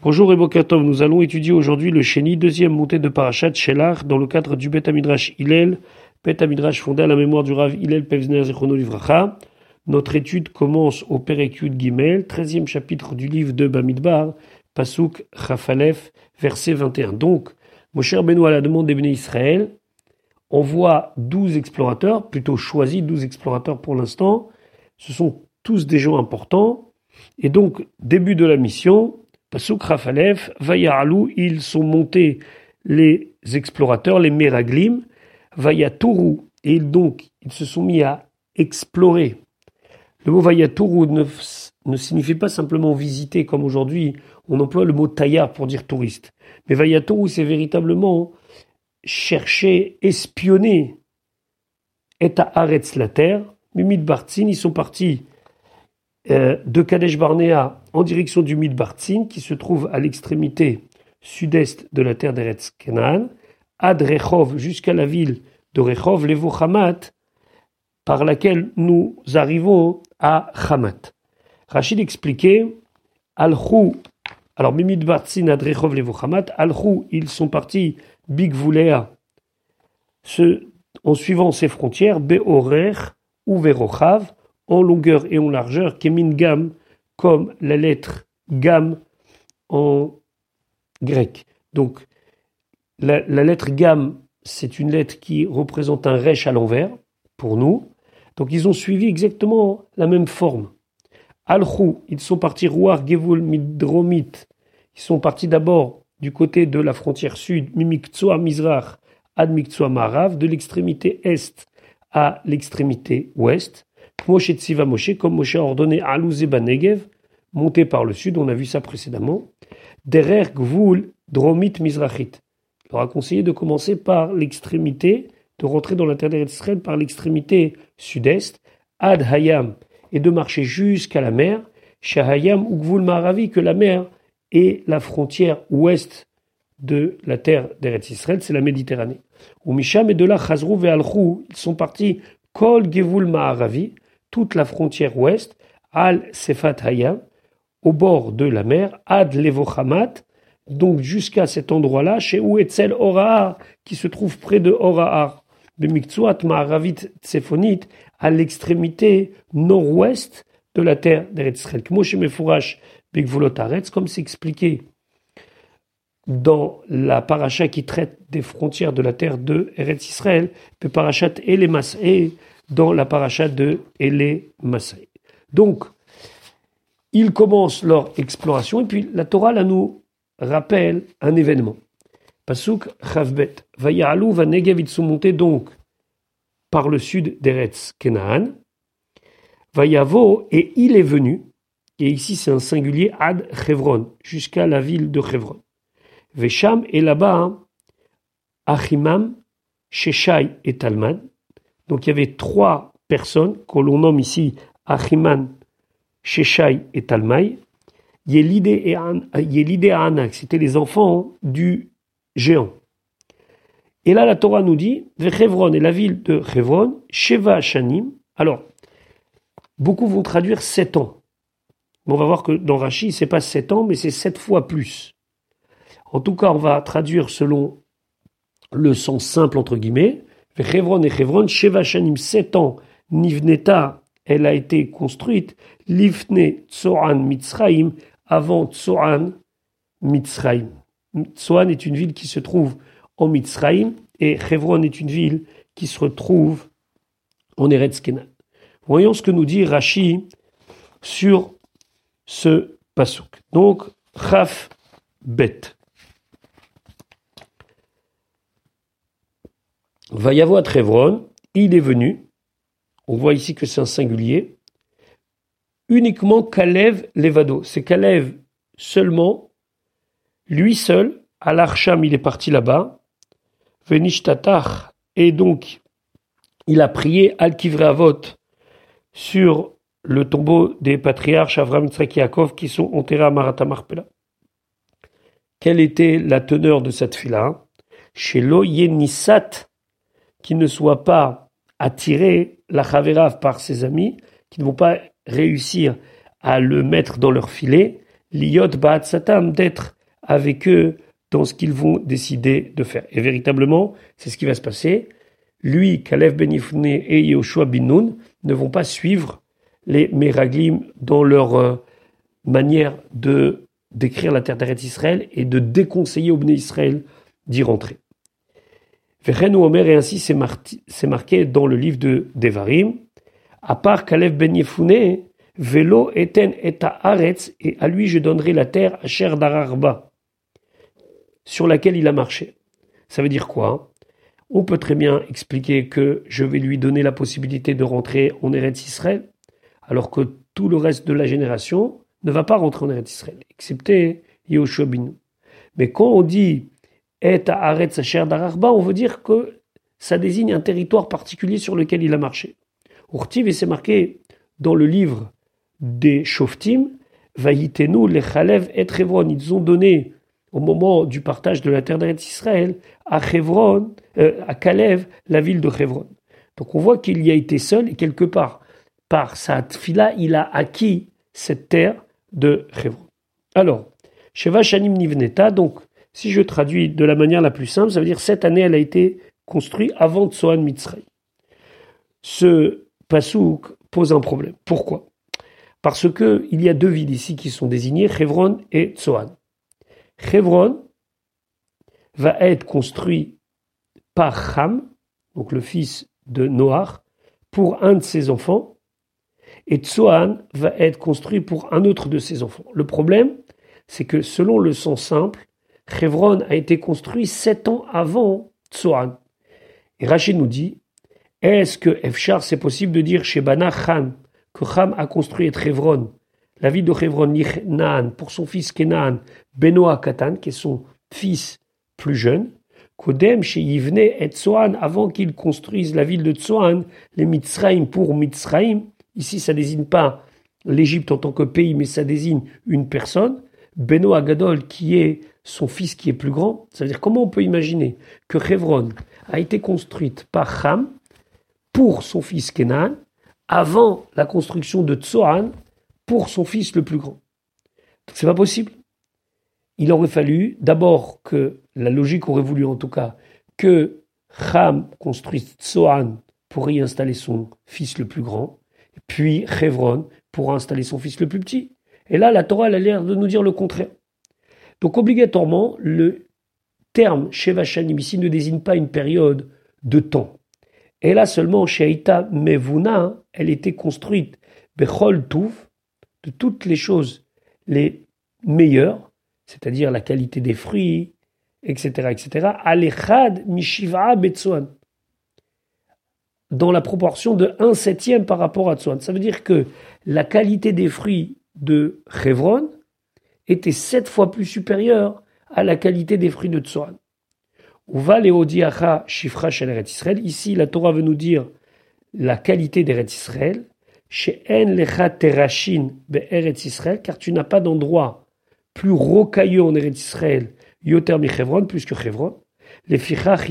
Bonjour et nous allons étudier aujourd'hui le Chéni, deuxième montée de Parashat Shelar, dans le cadre du Bet Amidrash Hillel, Bet Amidrash fondé à la mémoire du Rav Hillel Pevzner Zechono Livracha. Notre étude commence au Perekyud Gimel, treizième chapitre du livre de Bamidbar, Pasuk Chafalef, verset 21. Donc, mon cher Benoît, à la demande des bénis Israël, envoie douze explorateurs, plutôt choisis douze explorateurs pour l'instant. Ce sont tous des gens importants. Et donc, début de la mission, Pasuk Rafalef, Vayaralou, ils sont montés les explorateurs, les Meraglim, Vayatourou, et donc ils se sont mis à explorer. Le mot Vayatourou ne, ne signifie pas simplement visiter, comme aujourd'hui on emploie le mot taillard pour dire touriste. Mais Vayatourou, c'est véritablement chercher, espionner, et à Aretz la terre. Mimid Bartzin, ils sont partis euh, de Kadesh Barnea en direction du Midbartzin, qui se trouve à l'extrémité sud-est de la terre d'Eretz Kenan, ad jusqu'à la ville de Rechov, levo Hamat, par laquelle nous arrivons à Hamat. Rachid expliquait, Alchou, alors Midbartzin, ad Rechov, levo Hamat, Alchou, ils sont partis, Big ce, en suivant ses frontières, Beorer ou Verochav, en longueur et en largeur, kemin gam, comme la lettre gam en grec. Donc, la, lettre gam, c'est une lettre qui représente un resh à l'envers, pour nous. Donc, ils ont suivi exactement la même forme. Al-Khou, ils sont partis Rouar, Gevul, Midromit. Ils sont partis d'abord du côté de la frontière sud, Mimiktsua, Mizrach, Ad Marav, de l'extrémité est à l'extrémité ouest. Moshe Tziva Moshe, comme Moshe a ordonné à Louzeba Negev, monté par le sud, on a vu ça précédemment. Derer Gvul Dromit Mizrachit. Il leur a conseillé de commencer par l'extrémité, de rentrer dans l'intérieur d'Israël par l'extrémité sud-est, Ad Hayam, et de marcher jusqu'à la mer, Shahayam ou Gvul Maravi, que la mer est la frontière ouest de la terre d'Eretz Israël, c'est la Méditerranée. Ou Misham et de là, Chazrou et Alchou, ils sont partis Kol Gevul Ma'aravi, toute la frontière ouest, Al Sefat Hayam, au bord de la mer, Ad Levochamat, donc jusqu'à cet endroit-là, chez Ouetzel Orahar, qui se trouve près de Orahar, Bemiktsouat Ma'aravit Tsefonit, à l'extrémité nord-ouest de la terre d'Eretz Israël. Moshe Mefourash comme c'est expliqué dans la paracha qui traite des frontières de la terre de Eretz Israël, dans la paracha de Ele Masai. Donc, ils commencent leur exploration et puis la Torah là, nous rappelle un événement. Pasuk Chavbet. Vaya'alou va ils sont montés donc par le sud d'Eretz Kenaan. Vayavo, et il est venu, et ici c'est un singulier, ad Chevron, jusqu'à la ville de Chevron. Vesham, et là-bas, Achimam, Sheshai et Talman, donc il y avait trois personnes que l'on nomme ici Achiman, Sheshai et Talmai. Yelide et Anak, c'était les enfants du géant. Et là, la Torah nous dit, Chevron et la ville de Chevron, Sheva Shanim. Alors, beaucoup vont traduire sept ans. On va voir que dans Rashi, c'est pas sept ans, mais c'est sept fois plus. En tout cas, on va traduire selon le sens simple, entre guillemets. Chevron et Chevron, Sheva Shanim, 7 ans, Nivneta, elle a été construite, Livne Tsoran Mitzraim, avant Tsoran Mitzraim. Tsoran est une ville qui se trouve en Mitzraim et Chevron est une ville qui se retrouve en Eretz Kenan. Voyons ce que nous dit Rashi sur ce pasuk. Donc, Chaf Bet. Va y avoir Trévron, il est venu, on voit ici que c'est un singulier, uniquement Kalev Levado. C'est Kalev seulement, lui seul, à l'Archam, il est parti là-bas, Venishtatach, et donc il a prié al Avot sur le tombeau des patriarches Avram, Yitzhak qui sont enterrés à Maratamarpela. Quelle était la teneur de cette fila? Chez Lo Yenisat qui ne soit pas attiré la Chaverav par ses amis, qui ne vont pas réussir à le mettre dans leur filet, Liot Satam, d'être avec eux dans ce qu'ils vont décider de faire. Et véritablement, c'est ce qui va se passer. Lui, Kalev Ben et Yehoshua bin Nun ne vont pas suivre les Meraglim dans leur euh, manière de décrire la terre d'Eretz Israël et de déconseiller au Bnei Israël d'y rentrer. Vechenou Omer, et ainsi c'est marqué dans le livre de Devarim, à part Kalev Ben Yefune, Velo eten et Aretz, et à lui je donnerai la terre à Cher d'Ararba, sur laquelle il a marché. Ça veut dire quoi? On peut très bien expliquer que je vais lui donner la possibilité de rentrer en Eretz Israël, alors que tout le reste de la génération ne va pas rentrer en Eretz Israël, excepté Yehoshua Binu. Mais quand on dit et Aretz Cher d'Ararba, on veut dire que ça désigne un territoire particulier sur lequel il a marché. Urtiv, et c'est marqué dans le livre des Shoftim, Vayitenu, les Chalev et Chevron. Ils ont donné, au moment du partage de la terre d'Eretz Israël, à Chevron, euh, à Kalev, la ville de Chevron. Donc on voit qu'il y a été seul et quelque part, par sa tfila, il a acquis cette terre de Chevron. Alors, Sheva Shanim Nivneta, donc si je traduis de la manière la plus simple, ça veut dire cette année elle a été construite avant Tsoan Mitzray. Ce pasouk pose un problème. Pourquoi? Parce que il y a deux villes ici qui sont désignées, Chevron et Tsoan. Chevron va être construit par Ham, donc le fils de Noach, pour un de ses enfants, et Tsoan va être construit pour un autre de ses enfants. Le problème, c'est que selon le sens simple, Chevron a été construit sept ans avant Tsoan. Et Rachid nous dit, est-ce que Efchar, c'est possible de dire chez Bana Khan, que Ham a construit Chevron, la ville de Chevron, pour son fils Kenan, Benoah Katan, qui est son fils plus jeune, Kodem chez Yivne et Tsoan, avant qu'il construise la ville de Tsoan, les Mitzraim pour Mitzraim, ici ça désigne pas l'Égypte en tant que pays, mais ça désigne une personne, Benoah Gadol, qui est son fils qui est plus grand. Ça veut dire comment on peut imaginer que Chevron a été construite par Ham, pour son fils Kenan avant la construction de Tsoan pour son fils le plus grand? C'est pas possible. Il aurait fallu d'abord que la logique aurait voulu en tout cas que Ham construise Tsoan pour y installer son fils le plus grand, puis Chevron pour installer son fils le plus petit. Et là, la Torah a l'air de nous dire le contraire. Donc obligatoirement, le terme Shevashanim ici ne désigne pas une période de temps. Et là seulement, chez Mevuna, elle était construite Bechol de toutes les choses les meilleures, c'est-à-dire la qualité des fruits, etc., etc., Alechad Mishiva Betsuan, dans la proportion de 1 septième par rapport à Tsuan. Ça veut dire que la qualité des fruits de Chevron était sept fois plus supérieure à la qualité des fruits de Tsuan. Shifra Israël. Ici, la Torah veut nous dire la qualité d'Eretz Israël. Chez En Lecha Terashin Be'eretz Israël, car tu n'as pas d'endroit plus rocailleux en Eretz Israël, Yoter Chevron, plus que Chevron. Les Fichach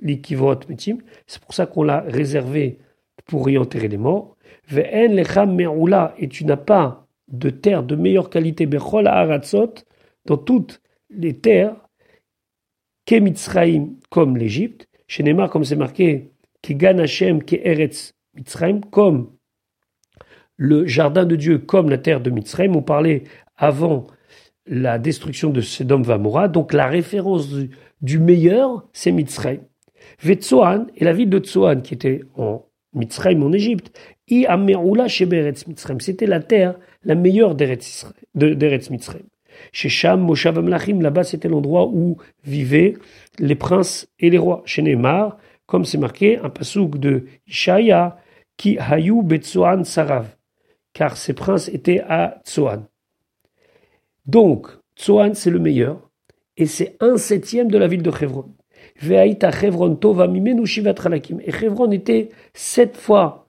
Likivot Metim, c'est pour ça qu'on l'a réservé pour y enterrer les morts. Ve'en Lecha Me'ula, et tu n'as pas de terre de meilleure qualité, Bechol Aratzot, dans toutes les terres Mitzraim comme l'Égypte, chez comme c'est marqué, Kegan Hashem, Eretz Mitzraim, comme le jardin de Dieu, comme la terre de Mitzraim. On parlait avant la destruction de Sodom Vamora, donc la référence du, meilleur, c'est Mitzraim. Vetsoan et la ville de Tsoan, qui était en Mitzraim en Égypte, I Ameroula Sheberetz Mitzraim, c'était la terre la meilleure d'Eretz Mitzraim. Chez Sham, Moshav Amlachim, là-bas c'était l'endroit où vivaient les princes et les rois. Chez Neymar, comme c'est marqué, un pasouk de Ishaya, qui hayu betsoan sarav, car ces princes étaient à Tsoan. Donc, Tsoan c'est le meilleur, et c'est un septième de la ville de Chevron. Ve'aita Chevron tova mimenu shivat Et Chevron était sept fois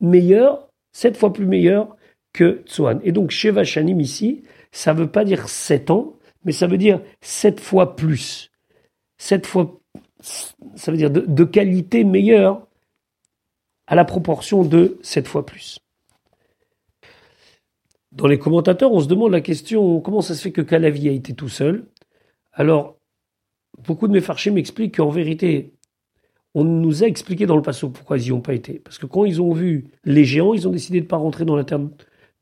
meilleur, sept fois plus meilleur que Tsoan. Et donc, Sheva Shanim ici, ça ne veut pas dire sept ans, mais ça veut dire sept fois plus. Sept fois, ça veut dire de, qualité meilleure à la proportion de sept fois plus. Dans les commentateurs, on se demande la question comment ça se fait que Kalavi a été tout seul? Alors, beaucoup de mes farchés m'expliquent qu'en vérité, on nous a expliqué dans le passé pourquoi ils n'y ont pas été. Parce que quand ils ont vu les géants, ils ont décidé de ne pas rentrer dans la terre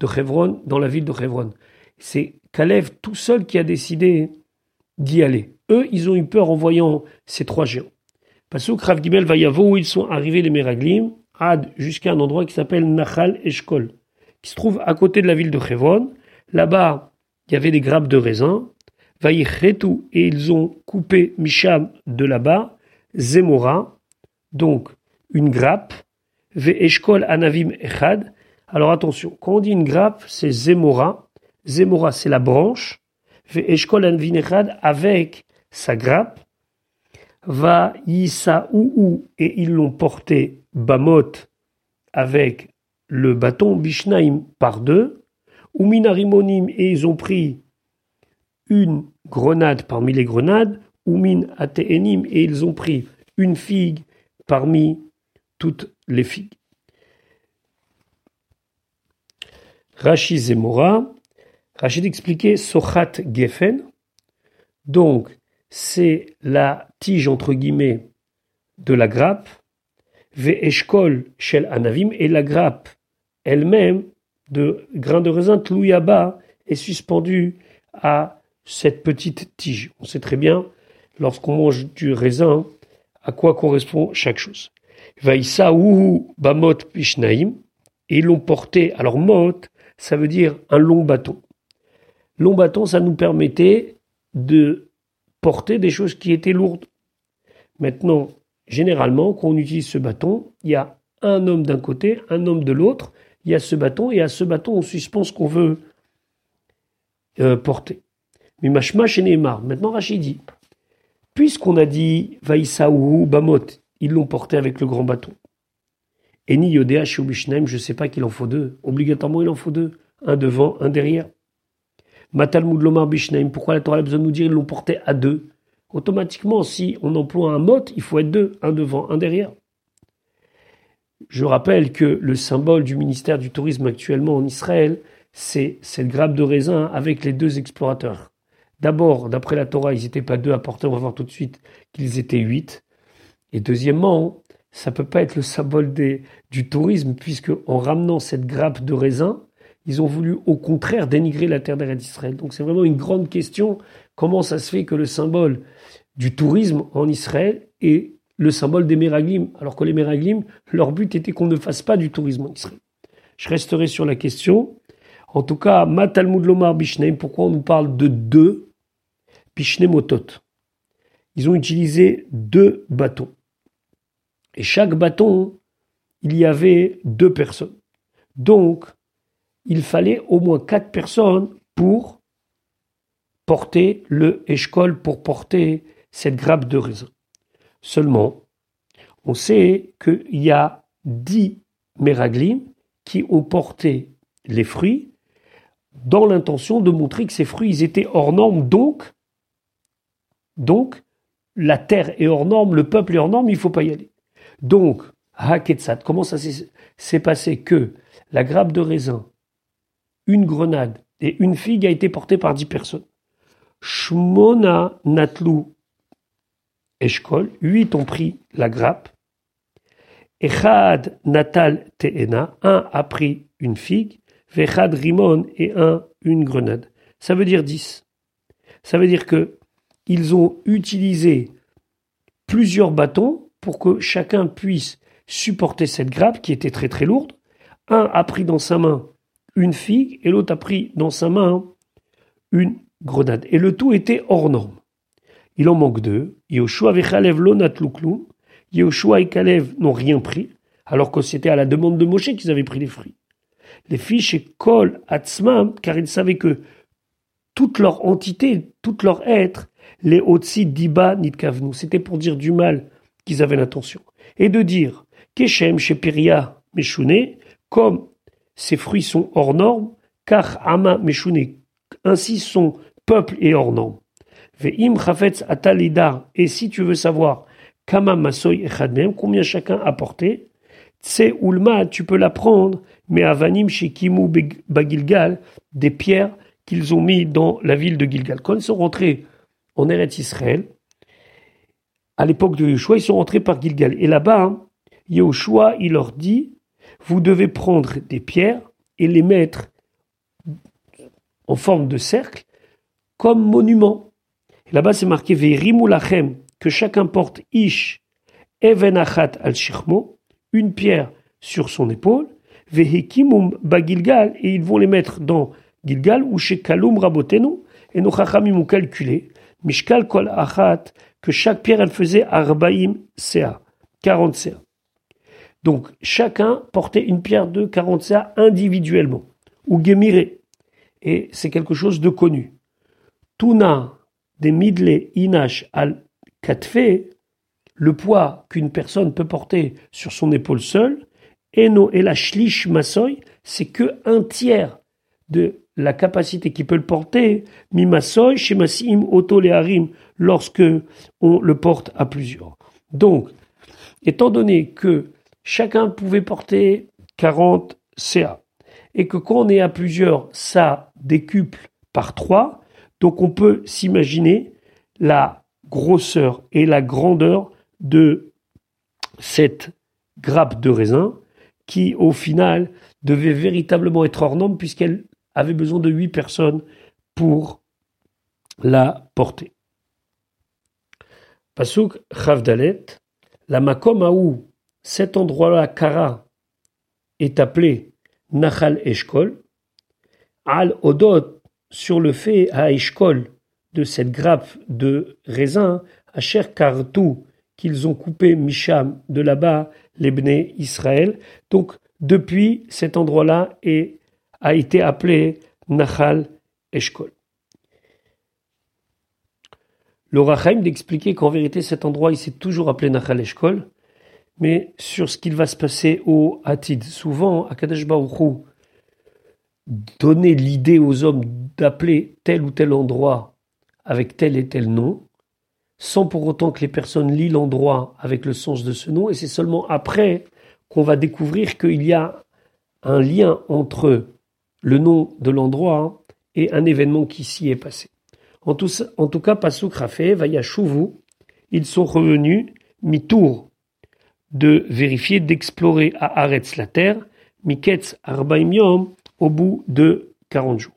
de Hebron, dans la ville de Hebron. C'est Kalev tout seul qui a décidé d'y aller. Eux, ils ont eu peur en voyant ces trois géants. Parce que Krav Gimel Vayavo, où ils sont arrivés les Meraglim, ad jusqu'à un endroit qui s'appelle Nachal Eshkol qui se trouve à côté de la ville de Hebron. Là-bas, il y avait des grappes de raisin. Vayichetu, et ils ont coupé Misham de là-bas, Zemora, donc une grappe, Ve'eshkol Anavim Echad. Alors attention, quand on dit une grappe, c'est Zemora. Zemora, c'est la branche. Ve'eshkol Anavim Echad avec sa grappe. Va ou et ils l'ont porté Bamot avec le bâton Bishnaim par deux, ou Minarimonim, et ils ont pris une grenade parmi les grenades, ou Min Ateenim, et ils ont pris une figue parmi toutes les figues. Rachid Zemora, Rachid expliquait Sochat Geffen, donc c'est la tige entre guillemets de la grappe, Ve'eshkol Shel Anavim, et la grappe elle-même de grains de raisin tlouyaba est suspendue à cette petite tige. On sait très bien, lorsqu'on mange du raisin, à quoi correspond chaque chose. Vaïsa bamot pishnaim, et ils l'ont porté. Alors mot, ça veut dire un long bâton. Long bâton, ça nous permettait de porter des choses qui étaient lourdes. Maintenant, généralement, quand on utilise ce bâton, il y a un homme d'un côté, un homme de l'autre, il y a ce bâton, et à ce bâton, on suspend ce qu'on veut euh, porter. Mais Mashma chez Neymar, maintenant Rachid dit, puisqu'on a dit Vaïsaou, Bamot, ils l'ont porté avec le grand bâton. Et ni Yodéa chez Ubishnaim, je ne sais pas qu'il en faut deux. Obligatoirement, il en faut deux. Un devant, un derrière. Matal Moudlomar Bishnaim, pourquoi la Torah a besoin de nous dire ils l'ont porté à deux? Automatiquement, si on emploie un mot, il faut être deux, un devant, un derrière. Je rappelle que le symbole du ministère du Tourisme actuellement en Israël, c'est cette grappe de raisin avec les deux explorateurs. D'abord, d'après la Torah, ils n'étaient pas deux à porter, on va voir tout de suite qu'ils étaient huit. Et deuxièmement, ça peut pas être le symbole du tourisme, puisque en ramenant cette grappe de raisin, ils ont voulu au contraire dénigrer la terre d'Israël. Donc c'est vraiment une grande question, comment ça se fait que le symbole du tourisme en Israël est le symbole des Meraglim, alors que les Meraglim, leur but était qu'on ne fasse pas du tourisme en Israël? Je resterai sur la question. En tout cas, Matalmud Lomar Bishneim, pourquoi on nous parle de deux Bishnemotot Ils ont utilisé deux bâtons. Et chaque bâton, il y avait deux personnes. Donc, il fallait au moins quatre personnes pour porter le échol, pour porter cette grappe de raisin. Seulement, on sait qu'il y a dix méraglim qui ont porté les fruits dans l'intention de montrer que ces fruits étaient hors normes, donc, donc la terre est hors norme, le peuple est hors norme, il ne faut pas y aller. Donc, Haketsat, comment ça s'est passé que la grappe de raisin, une grenade et une figue a été portée par dix personnes. Shmona Natlou Eshkol, huit ont pris la grappe. Echad Natal Teena, un a pris une figue. Vechad Rimon et un une grenade. Ça veut dire dix. Ça veut dire que ils ont utilisé plusieurs bâtons pour que chacun puisse supporter cette grappe qui était très très lourde. Un a pris dans sa main une figue et l'autre a pris dans sa main une grenade. Et le tout était hors norme. Il en manque deux. Yoshua et Kalev l'onatlouklou. Yoshua et Kalev n'ont rien pris, alors que c'était à la demande de Moshe qu'ils avaient pris les fruits. Les fiches et Kol Atzmam, car ils savaient que toute leur entité, tout leur être, les Otsi Diba Nitkavnu, c'était pour dire du mal qu'ils avaient l'intention. Et de dire, Keshem chez Piria Meshune, comme ces fruits sont hors normes, car Ama Meshune, ainsi son peuple est hors norme. Ve'im chafetz atalidar. Et si tu veux savoir, kama masoy echadmem, combien chacun a porté, Tse Ulma, tu peux la prendre, mais Avanim Shekimu Bagilgal, des pierres qu'ils ont mis dans la ville de Gilgal. Quand ils sont rentrés en Eretz Israël, à l'époque de Yeshua, ils sont rentrés par Gilgal. Et là-bas, hein, il leur dit, vous devez prendre des pierres et les mettre en forme de cercle comme monument. Et là-bas, c'est marqué Lachem, que chacun porte Ish Even Achat al Shirmo, une pierre sur son épaule, Vehekimum Bagilgal, et ils vont les mettre dans Gilgal ou chez Kalum Rabotenu, et nos Chachamim ont calculé, Mishkal Kol Achat, que chaque pierre elle faisait Arbaim Sea, 40 Sea. Donc chacun portait une pierre de 40 Sea individuellement, ou Gemire, et c'est quelque chose de connu. Tuna des Midle Inash al Katfe, le poids qu'une personne peut porter sur son épaule seule, Eno et la Masoy, c'est que un tiers de la capacité qui peut le porter, Mimasoy, Shemasim, Oto, Harim, lorsque on le porte à plusieurs. Donc, étant donné que chacun pouvait porter 40 CA, et que quand on est à plusieurs, ça décuple par 3, donc on peut s'imaginer la grosseur et la grandeur de cette grappe de raisin qui, au final, devait véritablement être hors norme puisqu'elle avait besoin de huit personnes pour la porter. Pasuk Chavdalet, la Makom où cet endroit-là, Kara, est appelé Nachal Eshkol, Al Odot, sur le fait à Eshkol de cette grappe de raisin, Asher Kartou, qu'ils ont coupé Misham de là-bas, les Israël. Donc, depuis cet endroit-là a été appelé Nachal Eshkol. Le Rachaim d'expliquer qu'en vérité cet endroit il s'est toujours appelé Nachal Eshkol, mais sur ce qu'il va se passer au Hatid. Souvent, à Kadesh Baruch donner l'idée aux hommes d'appeler tel ou tel endroit avec tel et tel nom, sans pour autant que les personnes lisent l'endroit avec le sens de ce nom, et c'est seulement après qu'on va découvrir qu'il y a un lien entre le nom de l'endroit et un événement qui s'y est passé. En tout, en tout cas, Pasuk Rafé, ils sont revenus, mi-tour, de vérifier, d'explorer à Aretz la terre, Miketz Arbaim Yom, au bout de 40 jours.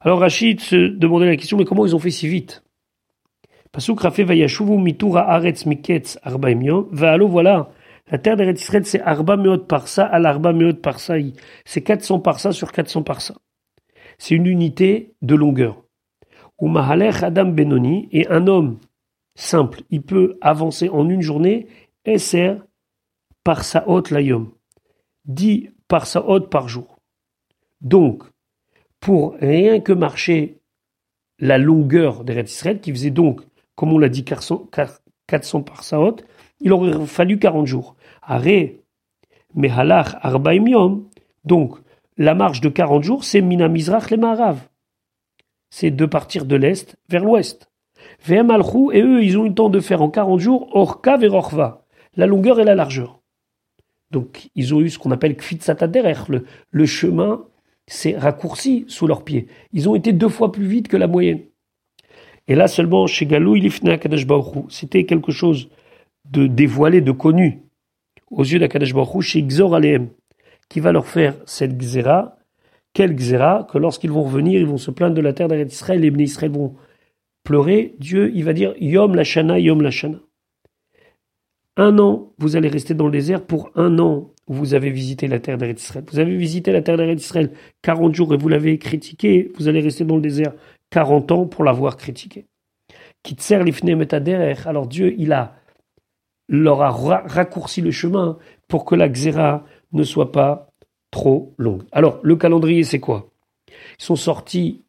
Alors Rachid se demandait la question, mais comment ils ont fait si vite? Pasuk Rafé Vayashuvu mitura aretz miketz arba Va'alo voilà. La terre d'Eretz Israël, c'est arba meot parsa al arba meot parsa. C'est 400 parsa sur 400 parsa. C'est une unité de longueur. Ou mahalech adam benoni. Et un homme simple, il peut avancer en une journée. Eser parsaot layom. 10 parsaot par jour. Donc, pour rien que marcher la longueur d'Eretz Israël, qui faisait donc comme on l'a dit, 400, par Saot, il aurait fallu 40 jours. Aré, Mehalach Arbaim Yom, donc la marche de 40 jours, c'est Mina Mizrach le Marav. C'est de partir de l'est vers l'ouest. Vem et eux, ils ont eu le temps de faire en 40 jours Orka Verorva, la longueur et la largeur. Donc, ils ont eu ce qu'on appelle Kfitsataderer, le, le chemin s'est raccourci sous leurs pieds. Ils ont été deux fois plus vite que la moyenne. Et là seulement, chez Galou, il C'était quelque chose de dévoilé, de connu aux yeux d'Akadosh Baruch Aleem, qui va leur faire cette Xéra. Quelle Xéra Que lorsqu'ils vont revenir, ils vont se plaindre de la terre d'Israël, les bénis Israël vont pleurer. Dieu, il va dire Yom Lashana, Yom Lashana. Un an, vous allez rester dans le désert. Pour un an, vous avez visité la terre d'Israël. Vous avez visité la terre d'Israël 40 jours et vous l'avez critiqué. Vous allez rester dans le désert 40 ans pour l'avoir critiqué. Alors Dieu, il a, leur a raccourci le chemin pour que la xéra ne soit pas trop longue. Alors, le calendrier, c'est quoi? Ils sont sortis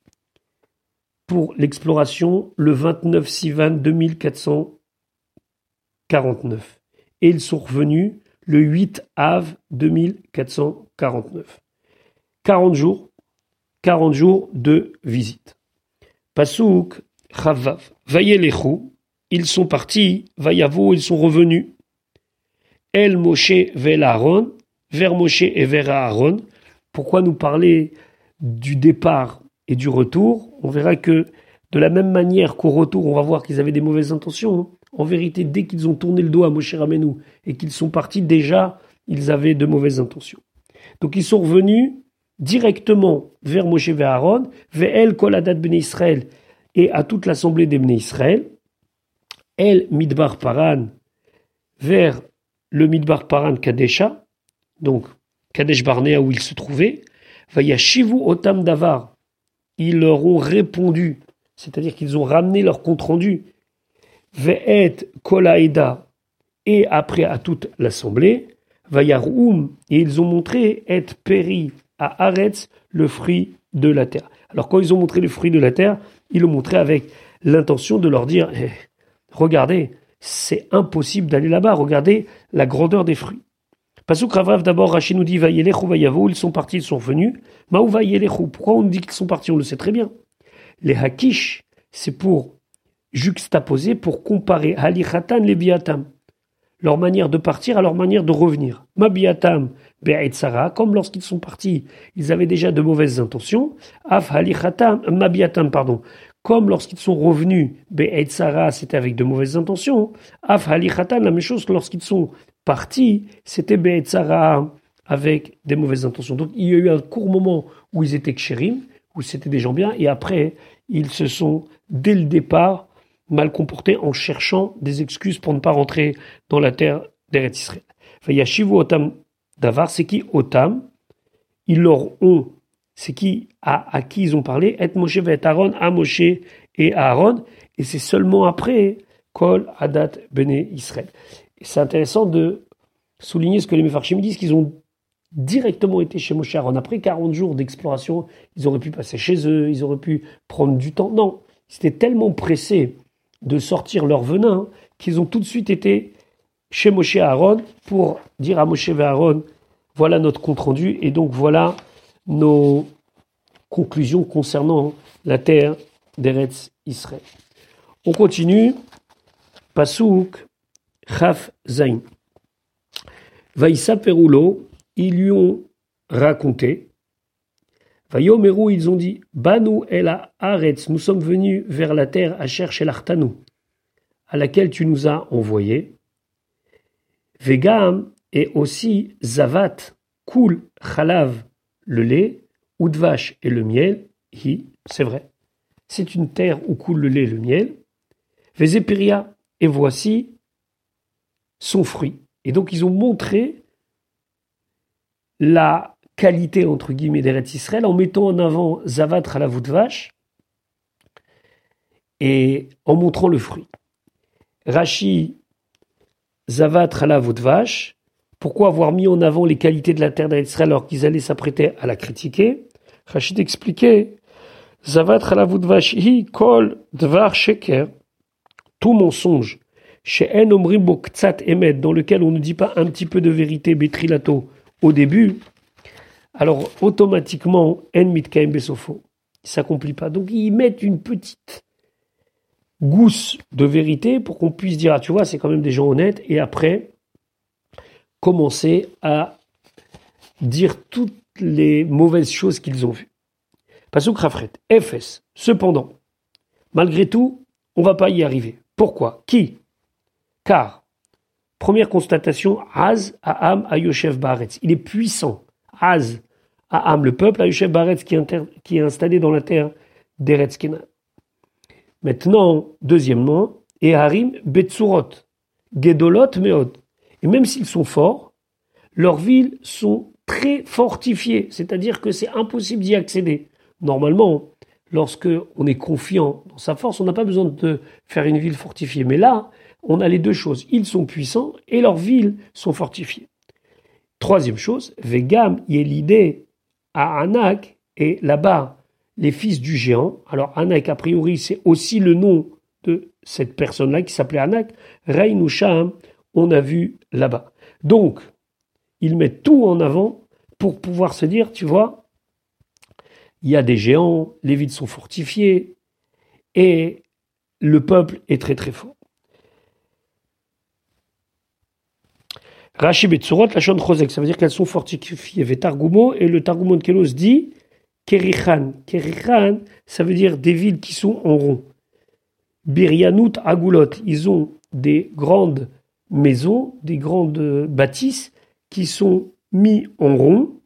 pour l'exploration le 29 Sivan 2449. Et ils sont revenus le 8 Av 2449. 40 jours, 40 jours de visite. Pasouk, Chavav, Vayelechu, ils sont partis, Vayavo, ils sont revenus. El Moshe vel Aaron, vers Moshe et vers Aaron. Pourquoi nous parler du départ et du retour? On verra que de la même manière qu'au retour, on va voir qu'ils avaient des mauvaises intentions. Hein. En vérité, dès qu'ils ont tourné le dos à Moshe Ramenu et qu'ils sont partis, déjà, ils avaient de mauvaises intentions. Donc ils sont revenus directement vers Moshe et Aaron, vers El Koladat Ben Israël et à toute l'assemblée des Ben Israël, El Midbar Paran, vers le Midbar Paran Kadesha, donc Kadesh Barnea où ils se trouvaient, Shivu Otam Davar, ils leur ont répondu, c'est-à-dire qu'ils ont ramené leur compte rendu, Ve'et Kolaïda, et après à toute l'assemblée, Vayaroum, et ils ont montré et péri à Aretz le fruit de la terre. Alors quand ils ont montré le fruit de la terre, ils l'ont montré avec l'intention de leur dire eh, regardez, c'est impossible d'aller là-bas, regardez la grandeur des fruits. Pasuk Ravav, d'abord, Rachid nous dit Vayelechu Vayavo, ils sont partis, ils sont venus. Maou Vayelechu, pourquoi on dit qu'ils sont partis? On le sait très bien. Les Hakish, c'est pour juxtaposer, pour comparer Halichatan les Biatam leur manière de partir à leur manière de revenir. Mabiatam Sarah, comme lorsqu'ils sont partis, ils avaient déjà de mauvaises intentions. Af halichatam, mabiatam, pardon. Comme lorsqu'ils sont revenus, Sarah, c'était avec de mauvaises intentions. Af halichatam, la même chose lorsqu'ils sont partis, c'était Sarah avec des mauvaises intentions. Donc il y a eu un court moment où ils étaient kshérim, où c'était des gens bien, et après, ils se sont, dès le départ, mal comportés en cherchant des excuses pour ne pas rentrer dans la terre d'Eretz Israël. Yashivu Otam Davar, c'est qui Otam? Ils leur ont, c'est qui à, à, qui ils ont parlé? Et Moshe et Aaron, à Moshe et Aaron, et c'est seulement après Kol Adat Bene Israël. C'est intéressant de souligner ce que les Mefarchim disent, qu'ils ont directement été chez Moshe Aaron. Après 40 jours d'exploration, ils auraient pu passer chez eux, ils auraient pu prendre du temps. Non, ils étaient tellement pressés de sortir leur venin, qu'ils ont tout de suite été chez Moshe Aaron pour dire à Moshe et Aaron, voilà notre compte rendu et donc voilà nos conclusions concernant la terre d'Eretz Israël. On continue. Pasouk Chaf Zain. Vaïsa Peroulo, ils lui ont raconté Vayomeru, ils ont dit, Banu el Aretz, nous sommes venus vers la terre à chercher l'Artanou, à laquelle tu nous as envoyés. Vegam et aussi Zavat, Kul, Chalav, le lait, Udvash et le miel, hi, c'est vrai. C'est une terre où coule le lait et le miel. Vezepiria, et voici son fruit. Et donc ils ont montré la qualité entre guillemets d'Eretz Israël en mettant en avant Zavat à la voûte vache et en montrant le fruit. Rashi Zavat à la voûte vache. Pourquoi avoir mis en avant les qualités de la terre alors qu'ils allaient s'apprêter à la critiquer? Rachid expliquait Zavat kol dvar sheker tout mensonge. Chez En Omrim Emet dans lequel on ne dit pas un petit peu de vérité Betrilato au début alors automatiquement, en mitkaim besofo, il s'accomplit pas. Donc ils mettent une petite gousse de vérité pour qu'on puisse dire, ah tu vois, c'est quand même des gens honnêtes, et après, commencer à dire toutes les mauvaises choses qu'ils ont vues. Pasuk Rafret, FS. Cependant, malgré tout, on va pas y arriver. Pourquoi? Qui? Car, première constatation, Az Aam Ayoshev Baretz. Il est puissant. Az, Aham, le peuple, Ayushev Baretz qui, est installé dans la terre d'Eretz Maintenant, deuxièmement, et Harim Betsurot, Gedolot Meod. Et même s'ils sont forts, leurs villes sont très fortifiées, c'est-à-dire que c'est impossible d'y accéder. Normalement, lorsque on est confiant dans sa force, on n'a pas besoin de faire une ville fortifiée. Mais là, on a les deux choses. Ils sont puissants et leurs villes sont fortifiées. Troisième chose, Vegam, l'idée à Anak, et là-bas, les fils du géant. Alors Anak, a priori, c'est aussi le nom de cette personne-là qui s'appelait Anak. Rein ou on a vu là-bas. Donc, ils mettent tout en avant pour pouvoir se dire, tu vois, il y a des géants, les villes sont fortifiées, et le peuple est très très fort. Rashi Betsurot, la chante ça veut dire qu'elles sont fortifiées. Vetargumo, et le Targumon Kelos dit Kerichan. Kerichan, ça veut dire des villes qui sont en rond. Birianout Agulot, ils ont des grandes maisons, des grandes bâtisses qui sont mis en rond,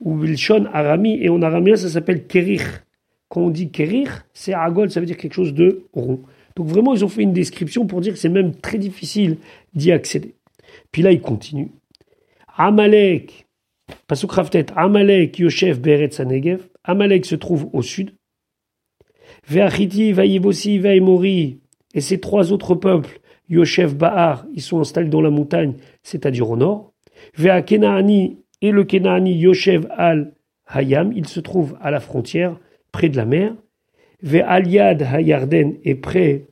ou Vilshon Arami, et en aramien ça s'appelle Kerich. Quand on dit Kerich, c'est Agol, ça veut dire quelque chose de rond. Donc vraiment, ils ont fait une description pour dire que c'est même très difficile d'y accéder. Puis là, il continue. Amalek, Pasuk Raftet, Amalek Yoshev Beretz Negev. Amalek se trouve au sud. Ve'achiti, Vaïvosi, Vaïmori, et ces trois autres peuples, Yoshev Bahar, ils sont installés dans la montagne, c'est-à-dire au nord. Ve'akenaani, et le Kenaani Yoshev al Hayam, il se trouve à la frontière, près de la mer. Ve'aliad Hayarden est près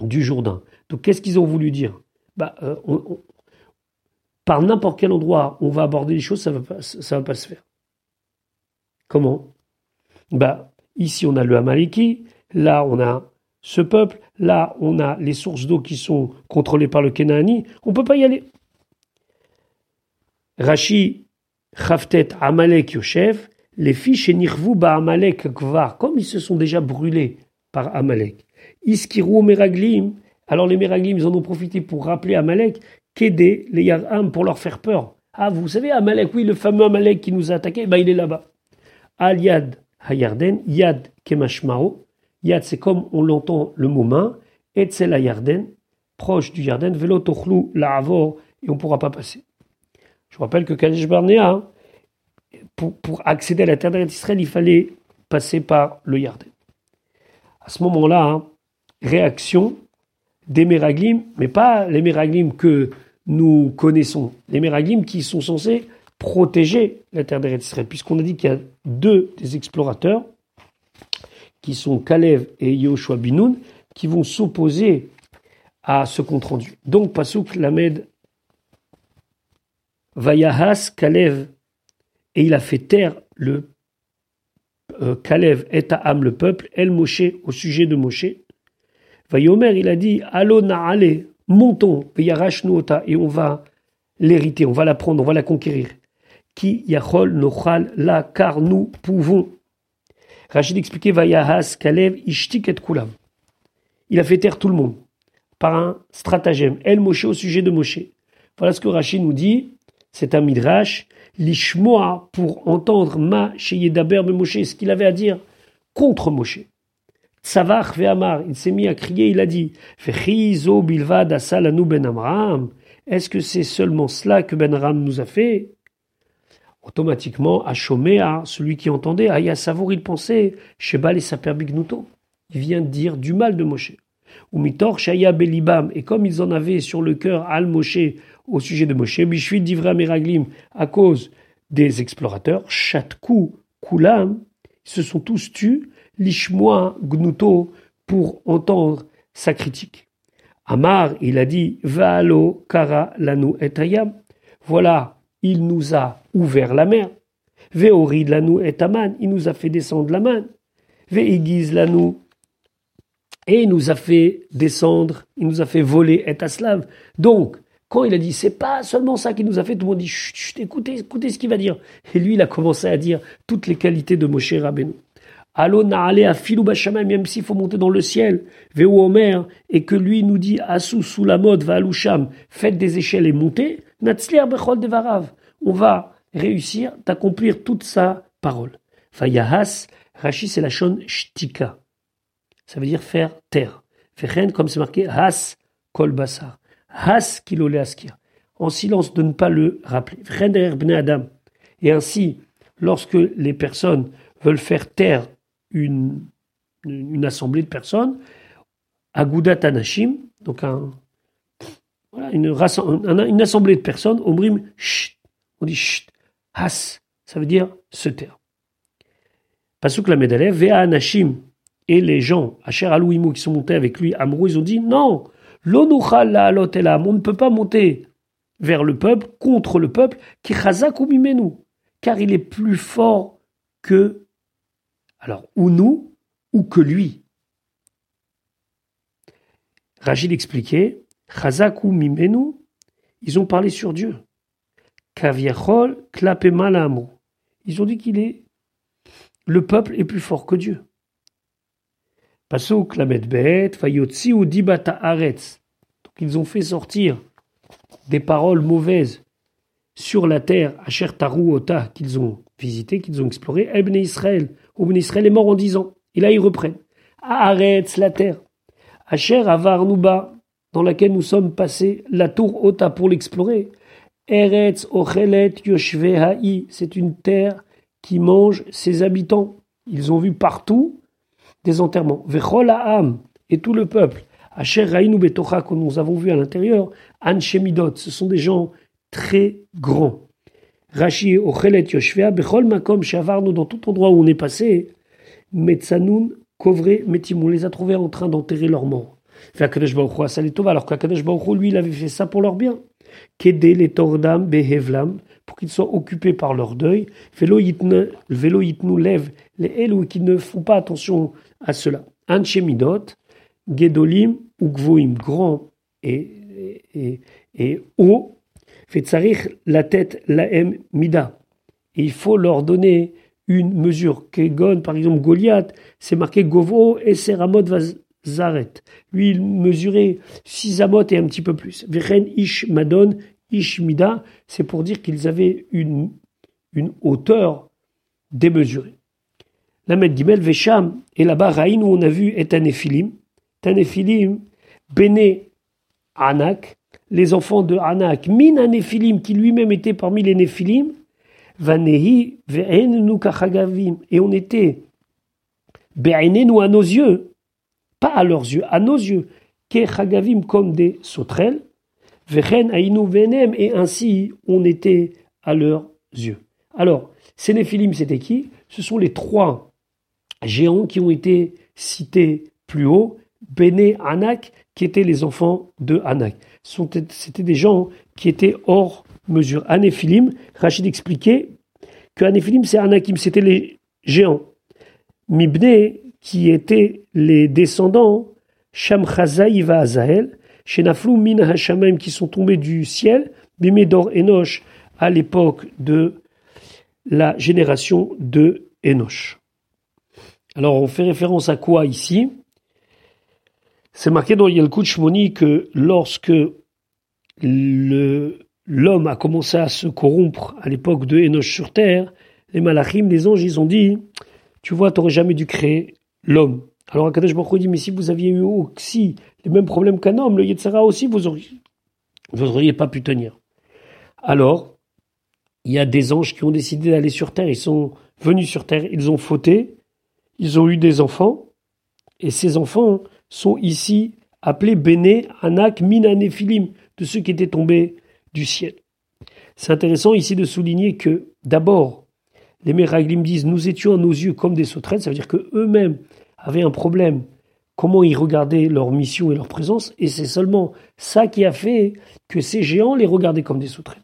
du Jourdain. Donc qu'est-ce qu'ils ont voulu dire? Bah, euh, Par n'importe quel endroit on va aborder les choses, ça ne va, pas, va pas se faire. Comment? Bah, Ici on a le Amaleki, là on a ce peuple, là on a les sources d'eau qui sont contrôlées par le Kenani, on ne peut pas y aller. Rashi, Chaftet, Amalek, Yoshev, les fiches Nirvu ba Amalek Kvar, comme ils se sont déjà brûlés par Amalek. Iskiru Meraglim, alors les Meraglim, ils en ont profité pour rappeler Amalek, qu'aider les Yaram pour leur faire peur. Ah, vous savez, Amalek, oui, le fameux Amalek qui nous a attaqué, bah, il est là-bas. Al Yad Hayarden, Yad Kemashmao. Yad, c'est comme on l'entend le mot main. Etzel Hayarden, proche du Yarden, Velo Tochlu La'avor, et on ne pourra pas passer. Je rappelle que Kadesh Barnea, pour, pour, accéder à la terre d'Israël, il fallait passer par le Yarden. À ce moment-là, hein, réaction des Meraglim, mais pas les Meraglim que nous connaissons, les Meraglim qui sont censés protéger la terre d'Israël, puisqu'on a dit qu'il y a deux des explorateurs, qui sont Kalev et Yoshua Binoun, qui vont s'opposer à ce compte rendu. Donc, Pasuk Lamed Vayahas Kalev, et il a fait taire le euh, Kalev et Ta'am, le peuple, El Moshe, au sujet de Moshe. Vayomer, il a dit, Allo Naale, montons, Vayarash Nuota, et on va l'hériter, on va la prendre, on va la conquérir. Qui Yachol Nochal, là, car nous pouvons. Rachid expliquait, Vayahas Kalev, Ishtik et. Il a fait taire tout le monde par un stratagème. El Moshe au sujet de Moshe. Voilà ce que Rachid nous dit c'est un midrash, l'ishmoa pour entendre ma sheyedaber Moshe, ce qu'il avait à dire contre Moshe. Ve'amar, il s'est mis à crier, il a dit, bilvad asalanu ben Amram, est-ce que c'est seulement cela que Ben Amram nous a fait? Automatiquement, à Shomea, celui qui entendait, Aya Savour, il pensait, Shebal et Saper Bignuto. Il vient de dire du mal de Moshe. Ou mitor Shaya Belibam, et comme ils en avaient sur le cœur Al Moshe au sujet de Moshe, Bishvit Divra Meraglim, à cause des explorateurs, Chatkou, Kulam, se sont tous tus, Lishmoa Gnuto, pour entendre sa critique. Amar, il a dit, Vaalo Kara Lanu Etayam. Voilà, il nous a ouvert la mer. Veorid Lanu Etaman, il nous a fait descendre la main. Veigiz Lanu et il nous a fait descendre, il nous a fait voler et aslav. Donc, quand il a dit, c'est pas seulement ça qu'il nous a fait, tout le monde dit, chut, écoutez, écoutez ce qu'il va dire. Et lui, il a commencé à dire toutes les qualités de Moshe Rabbeinu. Allô, aller à filou même s'il faut monter dans le ciel, Veu Omer, et que lui nous dit, Assou sous la mode, va aloucham, faites des échelles et montez, Natsliar bechol devarav. On va réussir d'accomplir toute sa parole. Fayahas, Rashi, c'est la chon shtika. Ça veut dire faire taire. Fechen, comme c'est marqué, has kol basar. Has kilole askir. En silence de ne pas le rappeler. Adam. Et ainsi, lorsque les personnes veulent faire taire une, une assemblée de personnes, Agudat Anashim, donc une, une, assemblée de personnes, Omrim, on dit chut, ça veut dire se taire. Pasuk la médaille, Vea Anashim, et les gens, Asher Alouimou, qui sont montés avec lui, Amrou, ils ont dit non, l'onuchal la on ne peut pas monter vers le peuple, contre le peuple, qui ou mimenu, car il est plus fort que, alors, ou nous, ou que lui. Rachid expliquait, ou mimenu, ils ont parlé sur Dieu. Kaviachol. Ils ont dit qu'il est, le peuple est plus fort que Dieu. Pasuk lamet bet, fayotsi ou dibata aretz. Donc ils ont fait sortir des paroles mauvaises sur la terre, à Taru Ota, qu'ils ont visité, qu'ils ont exploré. Ebn Israël, Ibn Israël est mort en dix ans. Et là ils reprennent. Aretz, la terre. Asher Avar Nuba, dans laquelle nous sommes passés, la tour Ota pour l'explorer. Eretz Ochelet Yoshveha'i, c'est une terre qui mange ses habitants. Ils ont vu partout des enterrements. Vechol Ha'am, et tout le peuple. Asher Rainu Betocha, que nous avons vu à l'intérieur, Anshemidot, ce sont des gens très grands. Rashi Ochelet Yoshvea, Bechol Makom Shavarnu, dans tout endroit où on est passé, Metzanoun Kovre Metim, on les a trouvés en train d'enterrer leurs morts. Alors qu'Akadosh Baruch lui, il avait fait ça pour leur bien. Qu'aider les tordam behevlam, pour qu'ils soient occupés par leur deuil. Vélo nous lève les elou qui ne font pas attention à cela. Anchemidot, gedolim ou gvoim, grand et, et, et haut. Fetsarich la tête laem mida. Et il faut leur donner une mesure. Kegon, par exemple, Goliath, c'est marqué Govo et Seramot Zaret. Lui, il mesurait 6 amot et un petit peu plus. Vechen Ish Madon, Ish Mida, c'est pour dire qu'ils avaient une, hauteur démesurée. La Gimel Vesham, et là-bas, où on a vu, est un éphilim. Tanéphilim, Béné Anak, les enfants de Anak, Min Anéphilim, qui lui-même était parmi les Néphilim, Vanehi Ve'en et on était nous à nos yeux, pas à leurs yeux, à nos yeux, Kechagavim comme des sauterelles, Vechen Ainu Venem, et ainsi on était à leurs yeux. Alors, ces c'était qui? Ce sont les trois géants qui ont été cités plus haut, Béné, Anak, qui étaient les enfants de Anak. C'était des gens qui étaient hors mesure. Anéphilim, Rachid expliquait que Anéphilim, c'est Anakim, c'était les géants. Mibné, qui étaient les descendants Shamchazaï va Azael, Shenaflou Min qui sont tombés du ciel, Bimédor Enoch, à l'époque de la génération de Enoch. Alors on fait référence à quoi ici? C'est marqué dans Yalkut Shmoni que lorsque l'homme a commencé à se corrompre à l'époque de Enoch sur terre, les malachim, les anges, ils ont dit, tu vois, tu n'aurais jamais dû créer l'homme. Alors Akadosh Baruch dit, mais si vous aviez eu aussi les mêmes problèmes qu'un homme, le Yetzara aussi, vous auriez, vous pas pu tenir. Alors, il y a des anges qui ont décidé d'aller sur terre, ils sont venus sur terre, ils ont fauté, ils ont eu des enfants, et ces enfants sont ici appelés Béné, Anak, Minanéphilim, de ceux qui étaient tombés du ciel. C'est intéressant ici de souligner que, d'abord, les Meraglim disent nous étions à nos yeux comme des sauterelles, ça veut dire que eux-mêmes avaient un problème. Comment ils regardaient leur mission et leur présence, et c'est seulement ça qui a fait que ces géants les regardaient comme des sauterelles.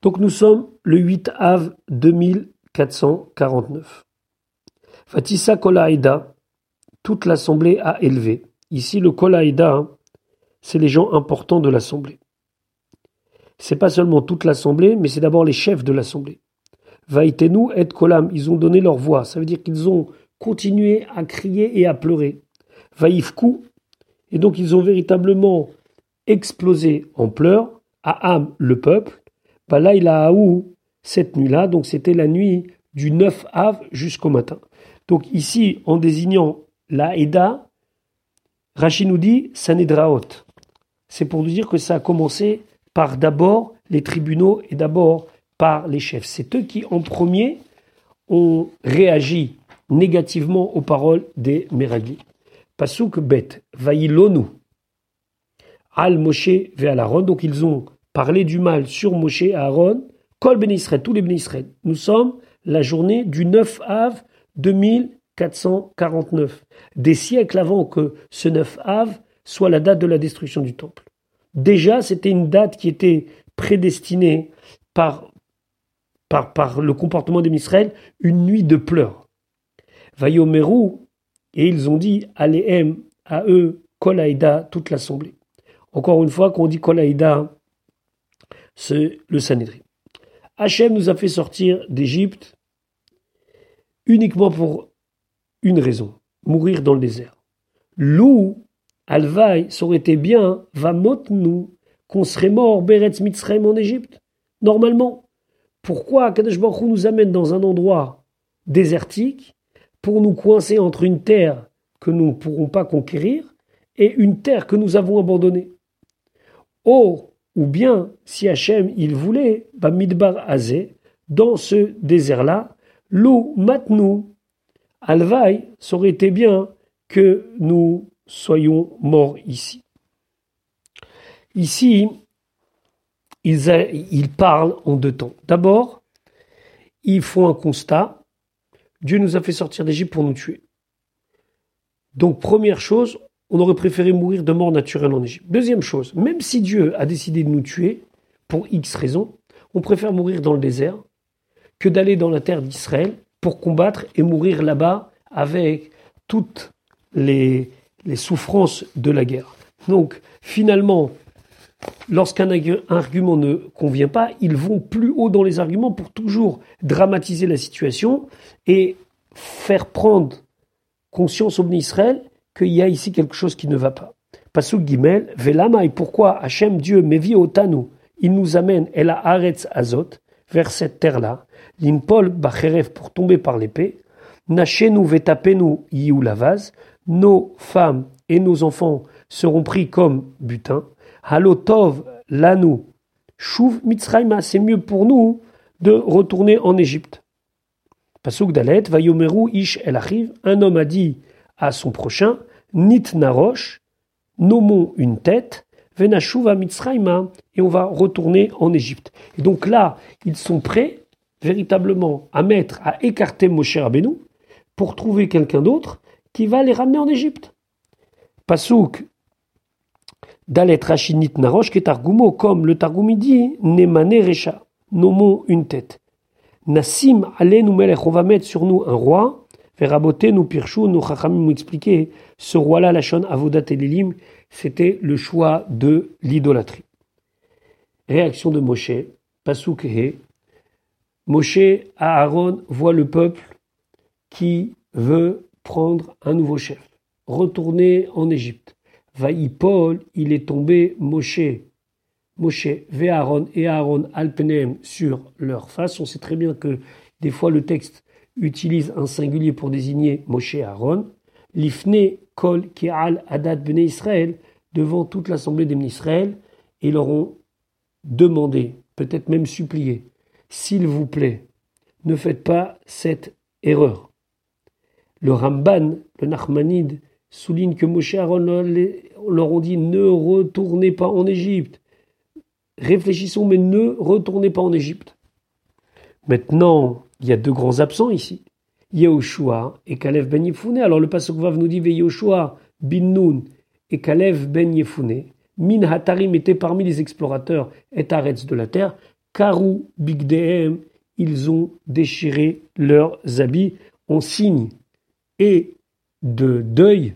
Donc nous sommes le 8 av 2449. Fatissa Kolaïda, toute l'assemblée a élevé. Ici, le Kolaïda, hein, c'est les gens importants de l'assemblée c'est pas seulement toute l'assemblée, mais c'est d'abord les chefs de l'assemblée. Vaitenu et kolam, ils ont donné leur voix. Ça veut dire qu'ils ont continué à crier et à pleurer. Vaïfku, et donc ils ont véritablement explosé en pleurs. À Am, le peuple. Balaïlahaou, cette nuit-là, donc c'était la nuit du 9 av jusqu'au matin. Donc ici, en désignant la Eda, Rachid nous dit Sanedraot. C'est pour nous dire que ça a commencé par d'abord les tribunaux et d'abord par les chefs. C'est eux qui, en premier, ont réagi négativement aux paroles des Meragli. Pasuk bet, vaïlonu, al Moshe ve Aaron. Donc ils ont parlé du mal sur Moshe et Aaron. Kol ben Israël, tous les ben Israël. Nous sommes la journée du 9 av 2449, des siècles avant que ce 9 av soit la date de la destruction du temple. Déjà, c'était une date qui était prédestinée par, le comportement des Israël, une nuit de pleurs. Vayomeru, et ils ont dit, Aléem, à eux, Kolaïda, toute l'assemblée. Encore une fois, quand on dit Kolaïda, c'est le Sanhedrin. Hachem nous a fait sortir d'Égypte uniquement pour une raison, mourir dans le désert. Lou, Alvaï, ça aurait été bien, va nous, qu'on serait mort, Beretz Mitzrayim en Égypte. Normalement. Pourquoi Kadesh Baruch nous amène dans un endroit désertique pour nous coincer entre une terre que nous ne pourrons pas conquérir et une terre que nous avons abandonnée Oh, ou bien, si Hachem il voulait, bah Midbar Azé, dans ce désert-là, l'eau matnou, Alvaï, ça aurait été bien que nous soyons morts ici. Ici, ils, parlent en deux temps. D'abord, ils font un constat. Dieu nous a fait sortir d'Égypte pour nous tuer. Donc, première chose, on aurait préféré mourir de mort naturelle en Égypte. Deuxième chose, même si Dieu a décidé de nous tuer, pour X raisons, on préfère mourir dans le désert que d'aller dans la terre d'Israël pour combattre et mourir là-bas avec toutes les, les souffrances de la guerre. Donc, finalement, lorsqu'un argument ne convient pas, ils vont plus haut dans les arguments pour toujours dramatiser la situation et faire prendre conscience au Israël qu'il y a ici quelque chose qui ne va pas. Pasuk Gimel, Velama et pourquoi Hachem Dieu Mevi Otanu, il nous amène El Haaretz Azot, vers cette terre-là, l'Impol Bacherev pour tomber par l'épée, Nachenu Vetapenu Lavaz, nos femmes et nos enfants seront pris comme butin, Halotov Lanu, Shuv Mitzrayma, c'est mieux pour nous de retourner en Égypte. Ish Achiv, un homme a dit à son prochain, Nit Narosh, nommons une tête, Venashuva Mitzrayma, et on va retourner en Égypte. Et donc là, ils sont prêts véritablement à mettre, à écarter Moshe Rabbeinu pour trouver quelqu'un d'autre qui va les ramener en Égypte. Pasuk Dalet Rachinit Narosh, qui Targumo, comme le Targum dit, Nemane Recha, nommons une tête. Nassim Alenu Melech, on va mettre sur nous un roi, Veraboté, nous Pirchou, nous Chachamim nous expliquer, ce roi-là, la Shon Avodat Elilim, c'était le choix de l'idolâtrie. Réaction de Moshe, Pasuk He, Moshe, Aaron voit le peuple qui veut prendre un nouveau chef, retourner en Égypte. Vaï Paul, il est tombé Moshe. Moshe, ve Aaron et Aaron alpenem sur leur face. On sait très bien que des fois le texte utilise un singulier pour désigner Moshe Aaron. L'ifne kol al adat bene Israël devant toute l'assemblée des Israël et leur ont demandé, peut-être même supplié, s'il vous plaît, ne faites pas cette erreur. Le Ramban, le Nachmanide, souligne que Moshe Aaron leur ont dit ne retournez pas en Égypte. Réfléchissons, mais ne retournez pas en Égypte. Maintenant, il y a deux grands absents ici. Yehoshua et Kalev ben Yefune. Alors le Pasuk Vav nous dit Yehoshua bin Nun et Kalev ben Yefune. Min Hatarim était parmi les explorateurs et de la terre. Karou Bigdehem, ils ont déchiré leurs habits en signe et de deuil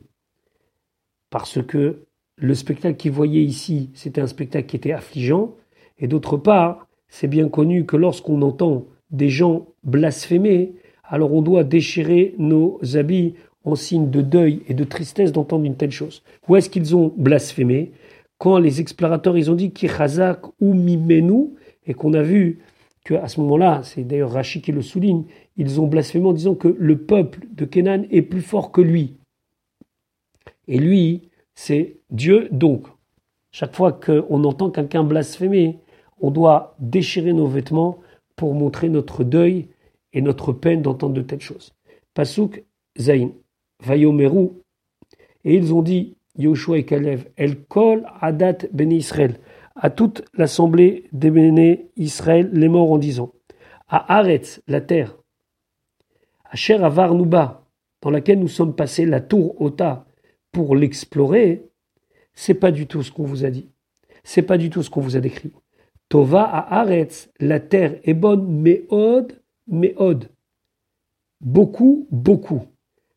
parce que le spectacle qu'ils voyaient ici, c'était un spectacle qui était affligeant, et d'autre part, c'est bien connu que lorsqu'on entend des gens blasphémer, alors on doit déchirer nos habits en signe de deuil et de tristesse d'entendre une telle chose. Où est-ce qu'ils ont blasphémé? Quand les explorateurs ils ont dit Kichazak ou Mimenu, et qu'on a vu qu'à ce moment-là, c'est d'ailleurs Rachid qui le souligne, ils ont blasphémé en disant que le peuple de Kenan est plus fort que lui. Et lui, c'est Dieu. Donc, chaque fois qu'on entend quelqu'un blasphémer, on doit déchirer nos vêtements pour montrer notre deuil et notre peine d'entendre de telles choses. Pasuk Zain, Vayomeru, et ils ont dit, Yoshua et Kalev, El Kol Adat Ben Israël, à toute l'assemblée des Béné Israël, les morts en disant, à Aretz, la terre, à Cher Avar dans laquelle nous sommes passés, la tour Ota, pour l'explorer, c'est pas du tout ce qu'on vous a dit. C'est pas du tout ce qu'on vous a décrit. Tova à Aretz, la terre est bonne, mais od. Beaucoup, beaucoup.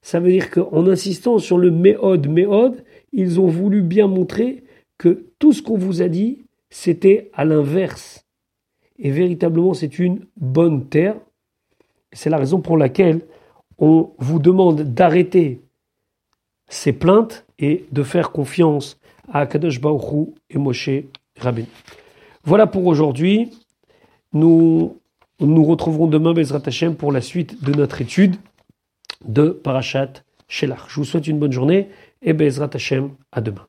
Ça veut dire qu'en insistant sur le méod, méod, ils ont voulu bien montrer que tout ce qu'on vous a dit, c'était à l'inverse. Et véritablement, c'est une bonne terre. C'est la raison pour laquelle on vous demande d'arrêter ces plaintes et de faire confiance à Kadosh Baruch et Moshe Rabin. Voilà pour aujourd'hui. Nous nous retrouverons demain, Bezrat Hashem, pour la suite de notre étude de Parashat Shelach. Je vous souhaite une bonne journée et Bezrat Hashem, à demain.